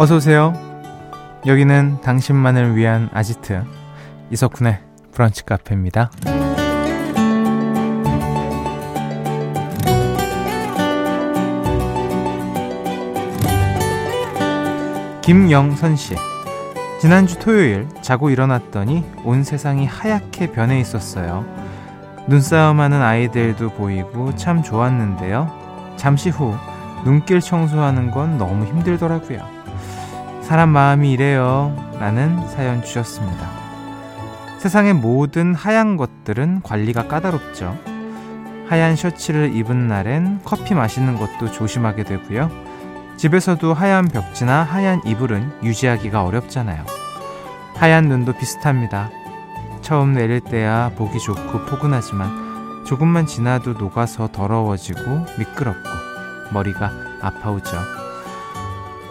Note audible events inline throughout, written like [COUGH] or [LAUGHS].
어서 오세요. 여기는 당신만을 위한 아지트 이석훈의 브런치 카페입니다. 김영선 씨. 지난주 토요일 자고 일어났더니 온 세상이 하얗게 변해 있었어요. 눈싸움하는 아이들도 보이고 참 좋았는데요. 잠시 후 눈길 청소하는 건 너무 힘들더라고요. 사람 마음이 이래요. 라는 사연 주셨습니다. 세상의 모든 하얀 것들은 관리가 까다롭죠. 하얀 셔츠를 입은 날엔 커피 마시는 것도 조심하게 되고요. 집에서도 하얀 벽지나 하얀 이불은 유지하기가 어렵잖아요. 하얀 눈도 비슷합니다. 처음 내릴 때야 보기 좋고 포근하지만 조금만 지나도 녹아서 더러워지고 미끄럽고 머리가 아파오죠.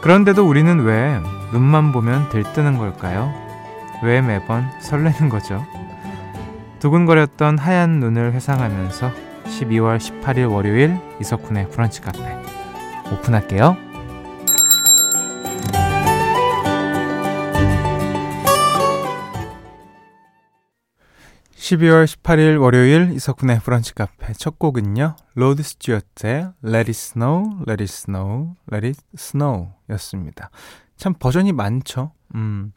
그런데도 우리는 왜 눈만 보면 들뜨는 걸까요? 왜 매번 설레는 거죠? 두근거렸던 하얀 눈을 회상하면서 12월 18일 월요일 이석훈의 브런치 카페 오픈할게요. 12월 18일 월요일 이석훈의 브런치 카페 첫 곡은요. 로드 스튜어트의 Let It Snow, Let It Snow, Let It Snow 였습니다. 참 버전이 많죠. 음.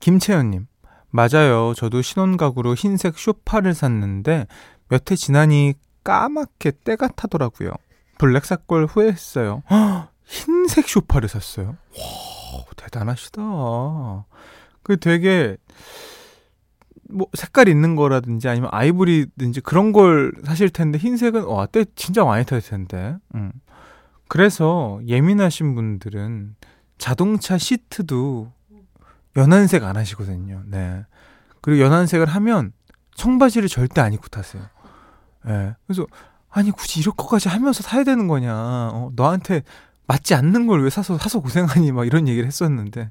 김채연님, 맞아요. 저도 신혼가구로 흰색 쇼파를 샀는데 몇 해 지나니 까맣게 때가 타더라고요. 블랙 사골 후회했어요. 허, [GASPS] 흰색 쇼파를 샀어요. 와, 대단하시다. 그 되게 뭐 색깔 있는 거라든지 아니면 아이보리든지 그런 걸 사실 텐데 흰색은 와 때 진짜 많이 탈 텐데. 음. 그래서 예민하신 분들은 자동차 시트도 연한색 안 하시거든요. 네. 그리고 연한색을 하면 청바지를 절대 안 입고 타세요. 예. 네. 그래서 아니 굳이 이렇게까지 하면서 타야 되는 거냐. 어, 너한테 맞지 않는 걸 왜 사서 사서 고생하니 막 이런 얘기를 했었는데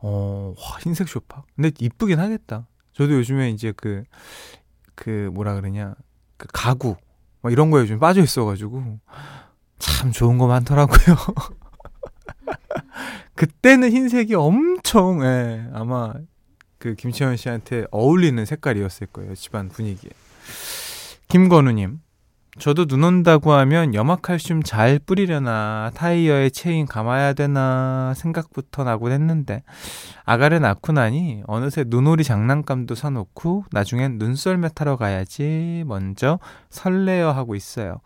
어, 와, 흰색 쇼파. 근데 이쁘긴 하겠다. 저도 요즘에 이제 그, 그 뭐라 그러냐, 그 가구, 뭐 이런 거에 요즘 빠져 있어가지고, 참 좋은 거 많더라고요. [LAUGHS] 그때는 흰색이 엄청, 예, 아마 그 김치현 씨한테 어울리는 색깔이었을 거예요. 집안 분위기에. 김건우님, 저도 눈 온다고 하면 염화칼슘 잘 뿌리려나 타이어에 체인 감아야 되나 생각부터 나곤 했는데 아가를 낳고 나니 어느새 눈오리 장난감도 사놓고 나중엔 눈썰매 타러 가야지 먼저 설레어 하고 있어요.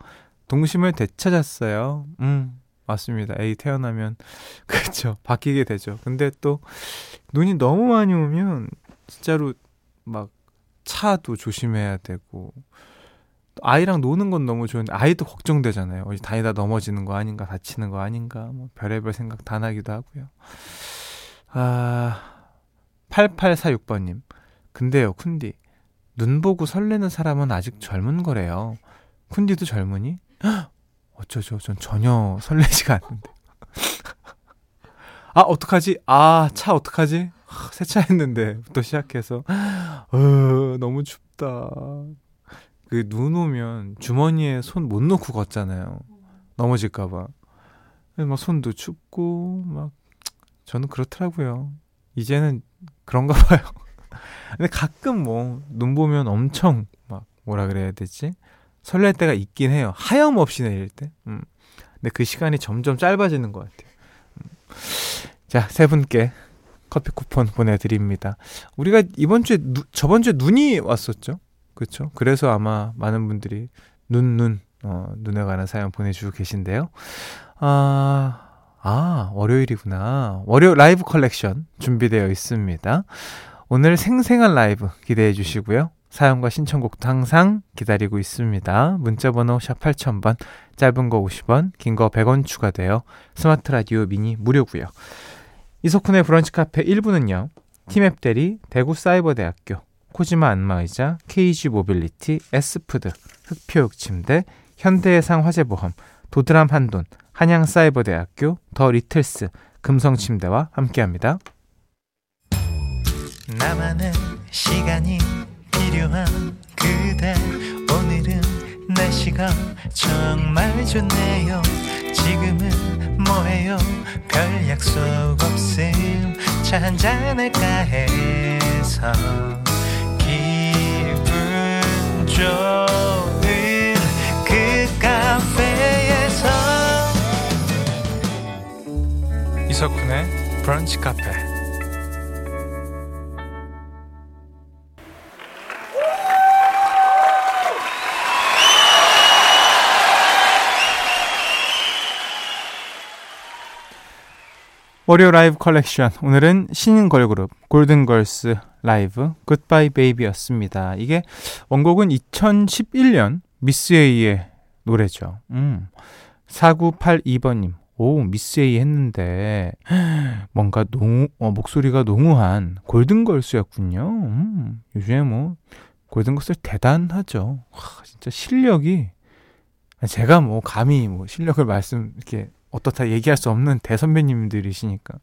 동심을 되찾았어요. 음 맞습니다. 애기 태어나면 [LAUGHS] 그렇죠 바뀌게 되죠. 근데 또 눈이 너무 많이 오면 진짜로 막 차도 조심해야 되고 아이랑 노는 건 너무 좋은데 아이도 걱정되잖아요. 어디 다니다 넘어지는 거 아닌가, 다치는 거 아닌가, 뭐 별의별 생각 다 나기도 하고요. 아, 8846번님. 근데요, 쿤디. 눈 보고 설레는 사람은 아직 젊은 거래요. 쿤디도 젊으니? 어쩌죠? 전 전혀 설레지가 않는데. 아, 어떡하지? 아, 차 어떡하지? 세차했는데, 부터 시작해서. 어, 너무 춥다. 그 눈 오면 주머니에 손 못 넣고 걷잖아요. 넘어질까봐. 막 손도 춥고, 막, 저는 그렇더라고요. 이제는 그런가 [LAUGHS] 봐요. 근데 가끔 뭐, 눈 보면 엄청, 막, 뭐라 그래야 되지? 설렐 때가 있긴 해요. 하염없이 내릴 때. 음. 근데 그 시간이 점점 짧아지는 것 같아요. 음. 자, 세 분께 커피 쿠폰 보내드립니다. 우리가 이번 주에, 누, 저번 주에 눈이 왔었죠? 그렇죠. 그래서 아마 많은 분들이 눈, 눈, 어, 눈에 관한 사연 보내주고 계신데요. 아, 아, 월요일이구나. 월요 라이브 컬렉션 준비되어 있습니다. 오늘 생생한 라이브 기대해 주시고요. 사연과 신청곡도 항상 기다리고 있습니다. 문자번호 샵 8000번, 짧은 거 50원, 긴 거 100원 추가되어 스마트 라디오 미니 무료고요. 이석훈의 브런치 카페 1부는요. 티맵 대리, 대구 사이버대학교, 코지마 안마의자, KG 모빌리티, S푸드, 흑표육 침대, 현대해상 화재보험, 도드람 한돈, 한양사이버대학교, 더 리틀스, 금성침대와 함께합니다. 나만의 시간이 필요한 그대. 오늘은 날씨가 정말 좋네요. 지금은 뭐해요? 별 약속 없음. 차 한잔할까 해서 좋은 그 카페에서. 이석훈의 브런치 카페 월요 라이브 컬렉션 오늘은 신인 걸그룹 골든걸스 라이브 굿바이 베이비였습니다. 이게 원곡은 2011년 미스 A의 노래죠. 음. 4982번님 오 미스 A 했는데 [GASPS] 뭔가 농 어, 목소리가 농후한 골든걸스였군요. 음. 요즘에 뭐 골든걸스 대단하죠. 와, 진짜 실력이 제가 뭐 감히 뭐 실력을 말씀 이렇게 어떻다 얘기할 수 없는 대선배님들이시니까.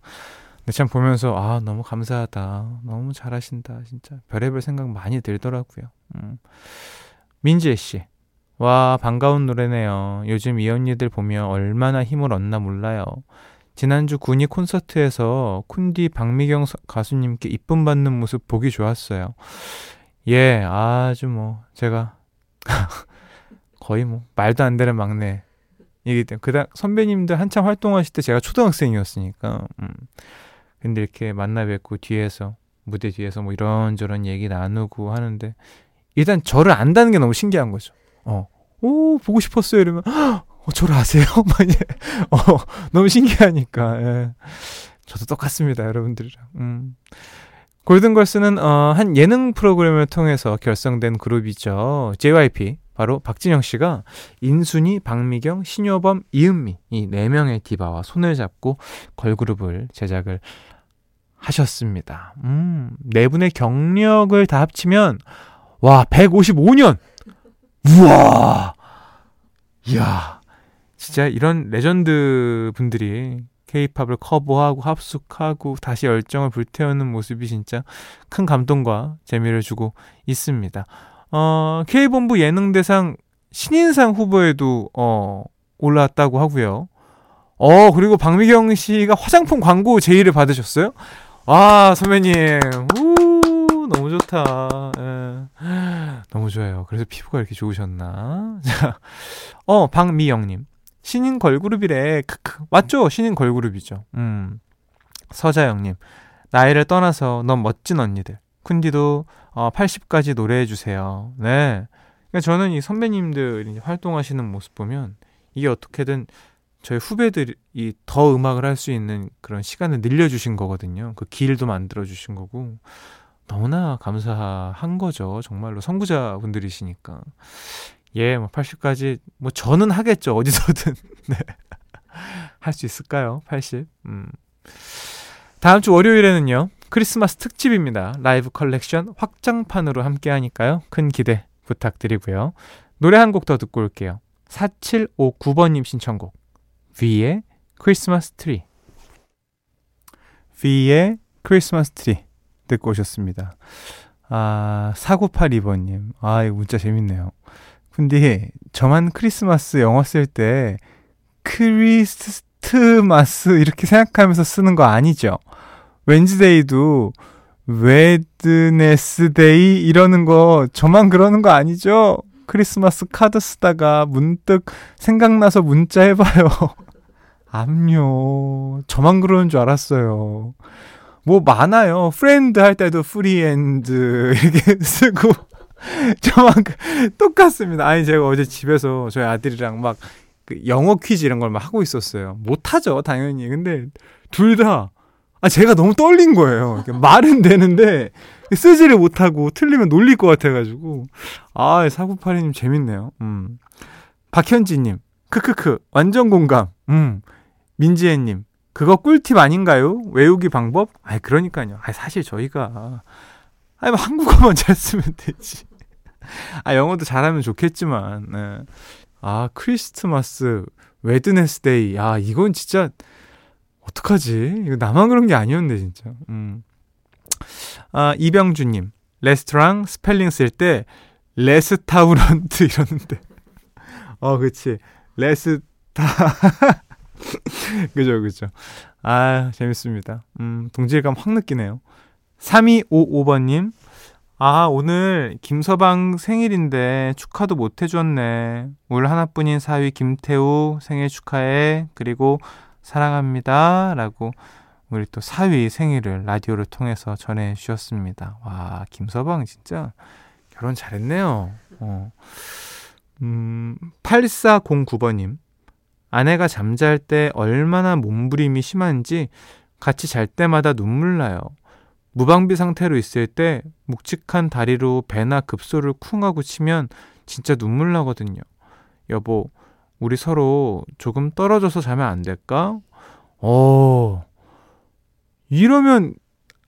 근데 참 보면서 아 너무 감사하다. 너무 잘하신다. 진짜 별의별 생각 많이 들더라고요. 음. 민지혜 씨 와 반가운 노래네요. 요즘 이 언니들 보면 얼마나 힘을 얻나 몰라요. 지난주 군이 콘서트에서 쿤디 박미경 가수님께 이쁨 받는 모습 보기 좋았어요. 예 아주 뭐 제가 [LAUGHS] 거의 뭐 말도 안 되는 막내 이기 때문에 그다 선배님들 한참 활동하실 때 제가 초등학생이었으니까 음. 근데 이렇게 만나 뵙고 뒤에서 무대 뒤에서 뭐 이런저런 얘기 나누고 하는데 일단 저를 안다는 게 너무 신기한 거죠. 어. 오, 보고 싶었어요. 이러면 어, 저를 아세요? [LAUGHS] 어, 너무 신기하니까. 예. 저도 똑같습니다, 여러분들이랑. 음. 골든걸스는 어, 한 예능 프로그램을 통해서 결성된 그룹이죠. JYP. 바로 박진영 씨가 인순이, 박미경, 신효범, 이은미 이 네 명의 디바와 손을 잡고 걸그룹을 제작을 하셨습니다. 음, 네 분의 경력을 다 합치면 와 155년. 우와. 이야. 진짜 이런 레전드 분들이 케이팝을 커버하고 합숙하고 다시 열정을 불태우는 모습이 진짜 큰 감동과 재미를 주고 있습니다. 어, K본부 예능대상 신인상 후보에도 어, 올라왔다고 하고요. 어, 그리고 박미경 씨가 화장품 광고 제의를 받으셨어요? 와, 선배님. 우, 너무 좋다. 예. 너무 좋아요. 그래서 피부가 이렇게 좋으셨나? [LAUGHS] 자, 어, 박미영님. 신인 걸그룹이래. 크크. 맞죠? 신인 걸그룹이죠. 음. 서자영님. 나이를 떠나서 넌 멋진 언니들. 쿤디도 어, 80까지 노래해 주세요. 네. 그러니까 저는 이 선배님들이 활동하시는 모습 보면 이게 어떻게든 저희 후배들이 더 음악을 할 수 있는 그런 시간을 늘려주신 거거든요. 그 길도 만들어주신 거고. 너무나 감사한 거죠. 정말로 선구자분들이시니까. 예, 뭐 80까지, 뭐 저는 하겠죠. 어디서든. [LAUGHS] 네. 할 수 있을까요? 80. 음. 다음 주 월요일에는요. 크리스마스 특집입니다. 라이브 컬렉션 확장판으로 함께 하니까요. 큰 기대 부탁드리고요. 노래 한 곡 더 듣고 올게요. 4759번님 신청곡. V의 크리스마스 트리. V의 크리스마스 트리. 듣고 오셨습니다. 아, 4982번님. 아, 이거 문자 재밌네요. 근데 저만 크리스마스 영어 쓸 때 크리스트마스 이렇게 생각하면서 쓰는 거 아니죠? Wednesday도 웨드네스데이 이러는 거 저만 그러는 거 아니죠? 크리스마스 카드 쓰다가 문득 생각나서 문자 해봐요. [LAUGHS] 암요. 저만 그러는 줄 알았어요. 뭐 많아요. friend 할 때도 프리엔드 [LAUGHS] 이렇게 쓰고 [LAUGHS] 저만 그 똑같습니다. 아니 제가 어제 집에서 저희 아들이랑 막그 영어 퀴즈 이런 걸 막 하고 있었어요. 못하죠 당연히. 근데 둘 다 아, 제가 너무 떨린 거예요. 말은 되는데, 쓰지를 못하고 틀리면 놀릴 것 같아가지고. 아, 사구팔이님 재밌네요. 음. 박현지님, 크크크, 완전 공감. 음. 민지혜님, 그거 꿀팁 아닌가요? 외우기 방법? 아 그러니까요. 아, 사실 저희가, 뭐 한국어만 [LAUGHS] 잘 쓰면 되지. 아, 영어도 잘하면 좋겠지만, 네. 아, 크리스트마스, 웨드네스데이. 아, 이건 진짜, 어떡하지? 이거 나만 그런 게 아니었네, 진짜. 음. 아, 이병주님. 레스토랑 스펠링 쓸 때, 레스타우런트 [LAUGHS] 이러는데. 어, 그치. 레스타. [LAUGHS] 그죠, 그죠. 아, 재밌습니다. 음, 동질감 확 느끼네요. 3255번님, 아, 오늘 김서방 생일인데 축하도 못 해줬네. 올 하나뿐인 사위 김태우 생일 축하해. 그리고 사랑합니다. 라고 우리 또 사위 생일을 라디오를 통해서 전해 주셨습니다. 와, 김서방 진짜 결혼 잘했네요. 어. 음, 8409번님. 아내가 잠잘 때 얼마나 몸부림이 심한지 같이 잘 때마다 눈물 나요. 무방비 상태로 있을 때 묵직한 다리로 배나 급소를 쿵 하고 치면 진짜 눈물 나거든요. 여보, 우리 서로 조금 떨어져서 자면 안 될까? 어, 이러면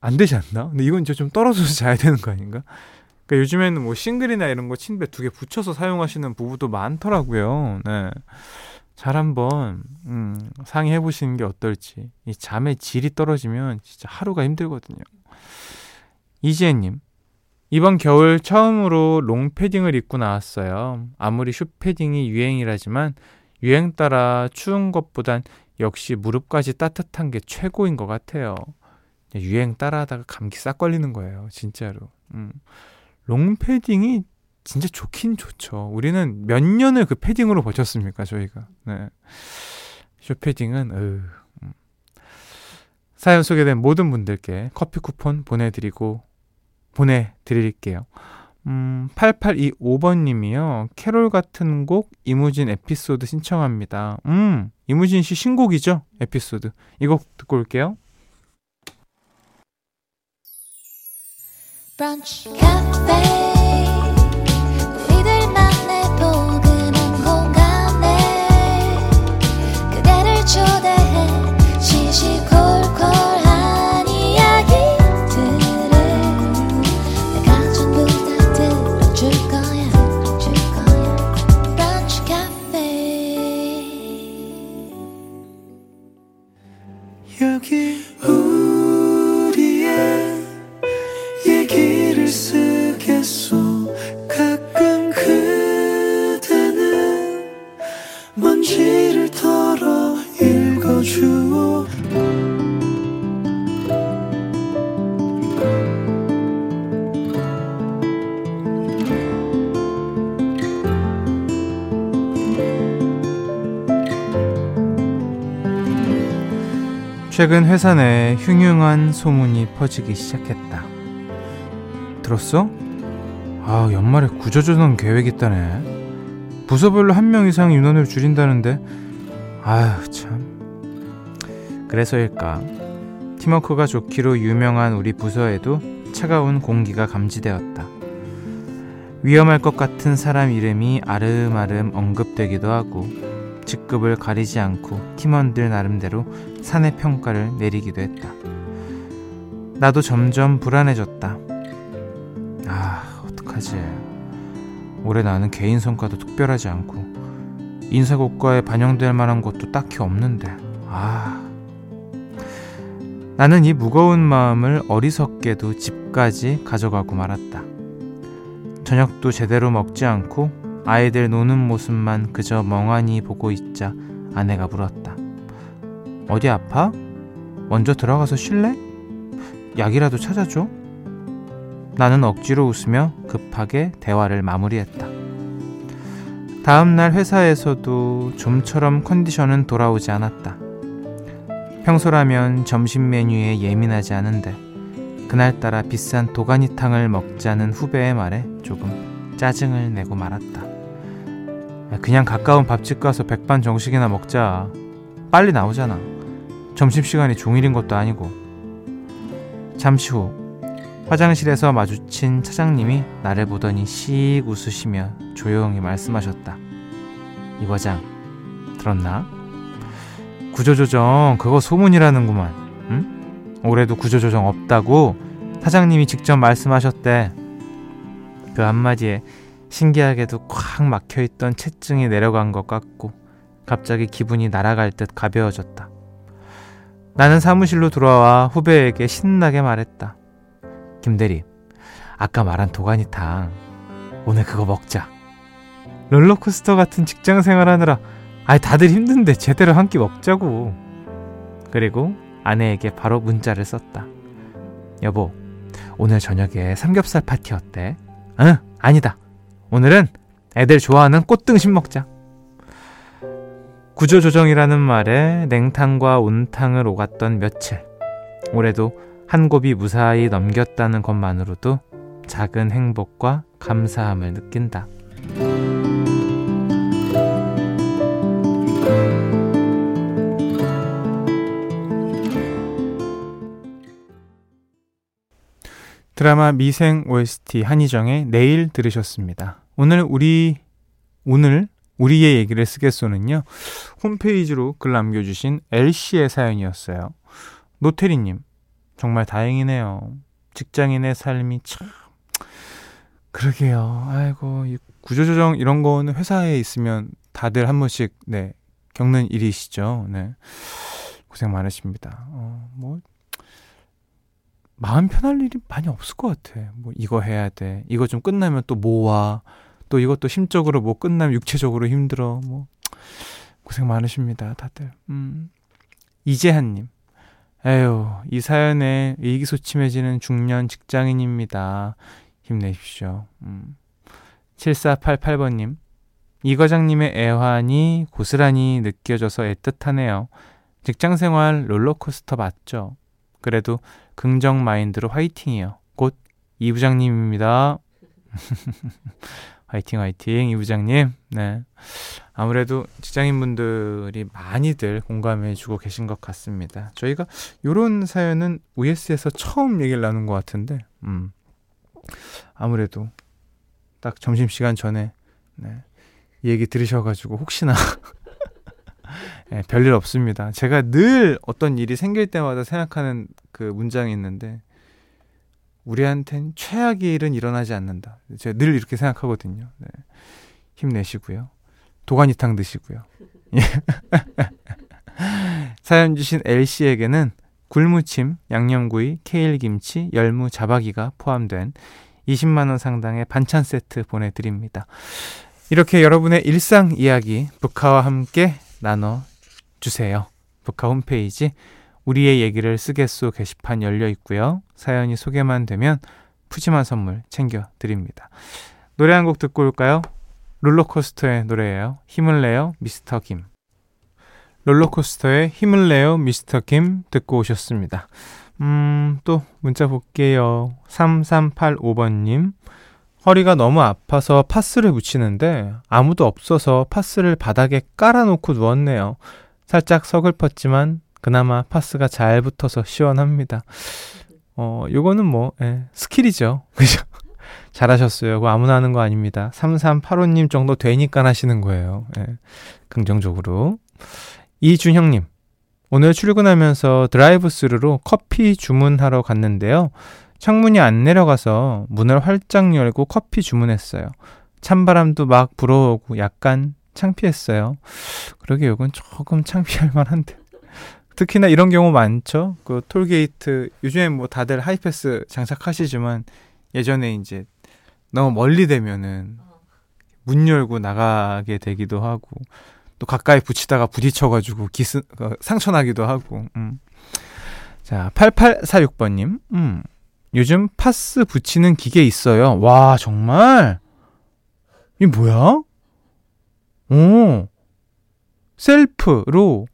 안 되지 않나? 근데 이건 이제 좀 떨어져서 자야 되는 거 아닌가? 그러니까 요즘에는 뭐 싱글이나 이런 거 침대 두 개 붙여서 사용하시는 부부도 많더라고요. 네. 잘 한번 음, 상의해 보시는 게 어떨지. 이 잠의 질이 떨어지면 진짜 하루가 힘들거든요. 이지혜님, 이번 겨울 처음으로 롱패딩을 입고 나왔어요. 아무리 슈패딩이 유행이라지만 유행 따라 추운 것보단 역시 무릎까지 따뜻한 게 최고인 것 같아요. 유행 따라하다가 감기 싹 걸리는 거예요. 진짜로. 음. 롱패딩이 진짜 좋긴 좋죠. 우리는 몇 년을 그 패딩으로 버텼습니까, 저희가. 네. 숏패딩은, 으, 음. 사연 소개된 모든 분들께 커피 쿠폰 보내드리고 보내드릴게요. 음, 8825번님이요. 캐롤 같은 곡 이무진 에피소드 신청합니다. 음, 이무진 씨 신곡이죠? 에피소드. 이 곡 듣고 올게요. 브런치 카페 최근 회사 내에 흉흉한 소문이 퍼지기 시작했다. 들었어? 아, 연말에 구조조정 계획 있다네. 부서별로 한 명 이상 인원을 줄인다는데, 아휴, 참. 그래서일까. 팀워크가 좋기로 유명한 우리 부서에도 차가운 공기가 감지되었다. 위험할 것 같은 사람 이름이 아름아름 언급되기도 하고, 직급을 가리지 않고 팀원들 나름대로 사내 평가를 내리기도 했다. 나도 점점 불안해졌다. 아, 어떡하지. 올해 나는 개인 성과도 특별하지 않고 인사고과에 반영될 만한 것도 딱히 없는데. 아. 나는 이 무거운 마음을 어리석게도 집까지 가져가고 말았다. 저녁도 제대로 먹지 않고 아이들 노는 모습만 그저 멍하니 보고 있자 아내가 물었다. 어디 아파? 먼저 들어가서 쉴래? 약이라도 찾아줘? 나는 억지로 웃으며 급하게 대화를 마무리했다. 다음 날 회사에서도 좀처럼 컨디션은 돌아오지 않았다. 평소라면 점심 메뉴에 예민하지 않은데 그날따라 비싼 도가니탕을 먹자는 후배의 말에 조금 짜증을 내고 말았다. 그냥 가까운 밥집 가서 백반 정식이나 먹자. 빨리 나오잖아. 점심시간이 종일인 것도 아니고. 잠시 후 화장실에서 마주친 차장님이 나를 보더니 씩 웃으시며 조용히 말씀하셨다. 이 과장 들었나? 구조조정 그거 소문이라는구만. 응? 올해도 구조조정 없다고 사장님이 직접 말씀하셨대. 그 한마디에 신기하게도 꽉 막혀있던 채증이 내려간 것 같고 갑자기 기분이 날아갈 듯 가벼워졌다. 나는 사무실로 돌아와 후배에게 신나게 말했다. 김대리, 아까 말한 도가니탕 오늘 그거 먹자. 롤러코스터 같은 직장 생활하느라 아이, 다들 힘든데 제대로 한 끼 먹자고. 그리고 아내에게 바로 문자를 썼다. 여보, 오늘 저녁에 삼겹살 파티 어때? 응, 아니다. 오늘은 애들 좋아하는 꽃등심 먹자. 구조조정이라는 말에 냉탕과 온탕을 오갔던 며칠. 올해도 한 곱이 무사히 넘겼다는 것만으로도 작은 행복과 감사함을 느낀다. 드라마 미생 OST 한희정의 내일 들으셨습니다. 오늘 우리 오늘 우리의 얘기를 쓰겠소는요. 홈페이지로 글 남겨주신 L씨의 사연이었어요. 노태리님, 정말 다행이네요. 직장인의 삶이 참. 그러게요. 아이고, 구조조정 이런 거는 회사에 있으면 다들 한 번씩, 네, 겪는 일이시죠. 네. 고생 많으십니다. 어, 뭐, 마음 편할 일이 많이 없을 것 같아. 뭐, 이거 해야 돼. 이거 좀 끝나면 또 모아. 또 이것도 심적으로 뭐 끝나면 육체적으로 힘들어. 뭐 고생 많으십니다, 다들. 음. 이재한님. 에휴, 이 사연에 의기소침해지는 중년 직장인입니다. 힘내십시오. 음. 7488번님. 이 과장님의 애환이 고스란히 느껴져서 애틋하네요. 직장 생활 롤러코스터 맞죠? 그래도 긍정 마인드로 화이팅이요. 곧 이 부장님입니다. [LAUGHS] 화이팅 화이팅 이 부장님. 네. 아무래도 직장인분들이 많이들 공감해 주고 계신 것 같습니다. 저희가 요런 사연은 OS에서 처음 얘기를 나눈 것 같은데, 음. 아무래도 딱 점심시간 전에, 네. 얘기 들으셔가지고 혹시나 [LAUGHS] 네, 별일 없습니다. 제가 늘 어떤 일이 생길 때마다 생각하는 그 문장이 있는데 우리한텐 최악의 일은 일어나지 않는다. 제가 늘 이렇게 생각하거든요. 네. 힘내시고요. 도가니탕 드시고요. 예. [LAUGHS] 사연 주신 L씨에게는 굴무침, 양념구이, 케일김치, 열무, 자박이가 포함된 20만원 상당의 반찬 세트 보내드립니다. 이렇게 여러분의 일상 이야기 북카와 함께 나눠주세요. 북카 홈페이지 우리의 얘기를 쓰겠소 게시판 열려 있고요. 사연이 소개만 되면 푸짐한 선물 챙겨 드립니다. 노래 한 곡 듣고 올까요? 롤러코스터의 노래예요. 힘을 내요 미스터 김. 롤러코스터의 힘을 내요 미스터 김 듣고 오셨습니다. 음, 또 문자 볼게요. 3385번님. 허리가 너무 아파서 파스를 붙이는데 아무도 없어서 파스를 바닥에 깔아놓고 누웠네요. 살짝 서글펐지만 그나마 파스가 잘 붙어서 시원합니다. 어, 요거는 뭐, 예, 스킬이죠. [LAUGHS] 그죠? 잘하셨어요. 그거 아무나 하는 거 아닙니다. 3385님 정도 되니까 하시는 거예요. 예, 긍정적으로. 이준형님, 오늘 출근하면서 드라이브 스루로 커피 주문하러 갔는데요. 창문이 안 내려가서 문을 활짝 열고 커피 주문했어요. 찬바람도 막 불어오고 약간 창피했어요. 그러게 이건 조금 창피할 만한데. 특히나 이런 경우 많죠. 그 톨게이트 요즘에 뭐 다들 하이패스 장착하시지만 예전에 이제 너무 멀리 되면은 문 열고 나가게 되기도 하고 또 가까이 붙이다가 부딪혀가지고 기스 어, 상처 나기도 하고. 음. 자 8846번님. 음. 요즘 파스 붙이는 기계 있어요. 와 정말 이 뭐야? 오 셀프로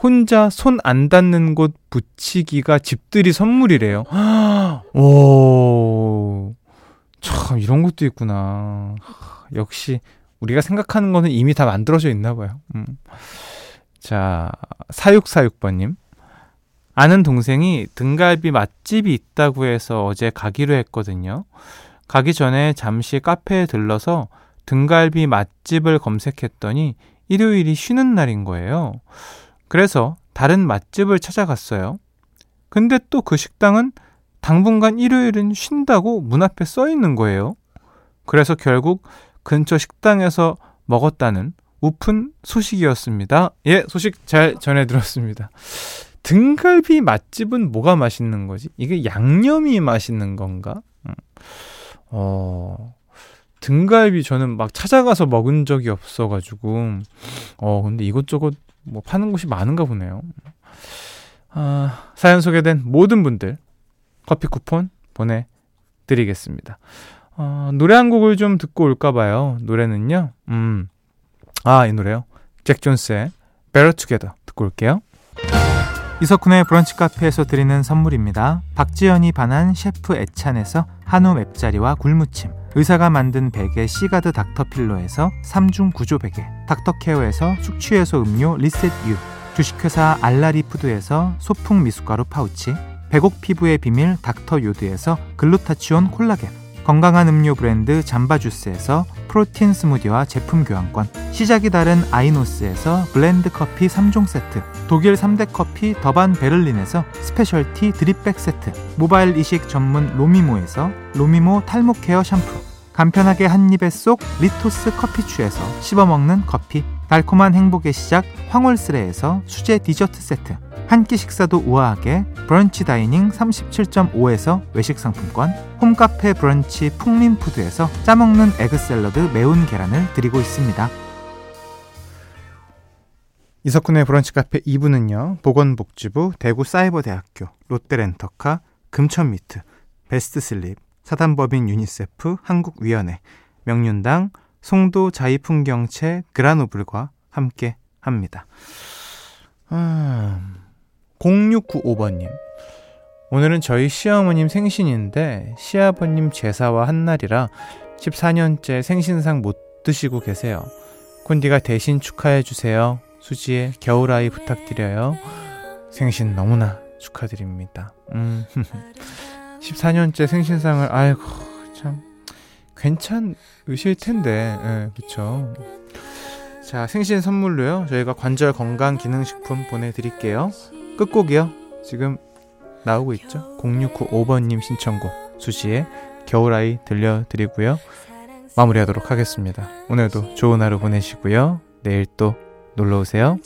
혼자 손 안 닿는 곳 붙이기가 집들이 선물이래요. [GASPS] 오, 참, 이런 것도 있구나. 역시, 우리가 생각하는 거는 이미 다 만들어져 있나 봐요. 음. 자, 4646번님. 아는 동생이 등갈비 맛집이 있다고 해서 어제 가기로 했거든요. 가기 전에 잠시 카페에 들러서 등갈비 맛집을 검색했더니 일요일이 쉬는 날인 거예요. 그래서 다른 맛집을 찾아갔어요. 근데 또 그 식당은 당분간 일요일은 쉰다고 문 앞에 써 있는 거예요. 그래서 결국 근처 식당에서 먹었다는 우픈 소식이었습니다. 예, 소식 잘 전해 들었습니다. 등갈비 맛집은 뭐가 맛있는 거지? 이게 양념이 맛있는 건가? 음. 어, 등갈비 저는 막 찾아가서 먹은 적이 없어가지고 어 근데 이것저것 뭐 파는 곳이 많은가 보네요. 아, 사연 소개된 모든 분들 커피 쿠폰 보내드리겠습니다. 어, 노래 한 곡을 좀 듣고 올까 봐요. 노래는요. 음, 아 이 노래요. 잭 존스의 Better Together 듣고 올게요. 이석훈의 브런치 카페에서 드리는 선물입니다. 박지연이 반한 셰프 애찬에서 한우 맵자리와 굴무침 의사가 만든 베개 시가드 닥터필로에서 3중 구조 베개 닥터케어에서 숙취해소 음료 리셋유 주식회사 알라리푸드에서 소풍 미숫가루 파우치 백옥 피부의 비밀 닥터 요드에서 글루타치온 콜라겐 건강한 음료 브랜드 잠바주스에서 프로틴 스무디와 제품 교환권 시작이 다른 아이노스에서 블렌드 커피 3종 세트 독일 3대 커피 더반 베를린에서 스페셜티 드립백 세트 모발 이식 전문 로미모에서 로미모 탈모 케어 샴푸 간편하게 한 입에 쏙 리토스 커피추에서 씹어먹는 커피 달콤한 행복의 시작 황홀스레에서 수제 디저트 세트 한 끼 식사도 우아하게 브런치 다이닝 37.5에서 외식 상품권 홈카페 브런치 풍림푸드에서 짜먹는 에그 샐러드 매운 계란을 드리고 있습니다. 이석훈의 브런치 카페 2부는요. 보건복지부, 대구사이버대학교, 롯데렌터카, 금천미트, 베스트슬립, 사단법인 유니세프, 한국위원회, 명륜당, 송도 자이풍경채 그라노블과 함께 합니다. 아, 0695번님. 오늘은 저희 시어머님 생신인데 시아버님 제사와 한날이라 14년째 생신상 못 드시고 계세요. 쿤디가 대신 축하해 주세요. 수지의 겨울아이 부탁드려요. 생신 너무나 축하드립니다. 음. [LAUGHS] 14년째 생신상을 아이고 참 괜찮으실 텐데. 예, 그쵸. 자 생신 선물로요. 저희가 관절 건강 기능식품 보내드릴게요. 끝곡이요. 지금 나오고 있죠? 0695번님 신청곡 수시의 겨울아이 들려드리고요. 마무리하도록 하겠습니다. 오늘도 좋은 하루 보내시고요. 내일 또 놀러오세요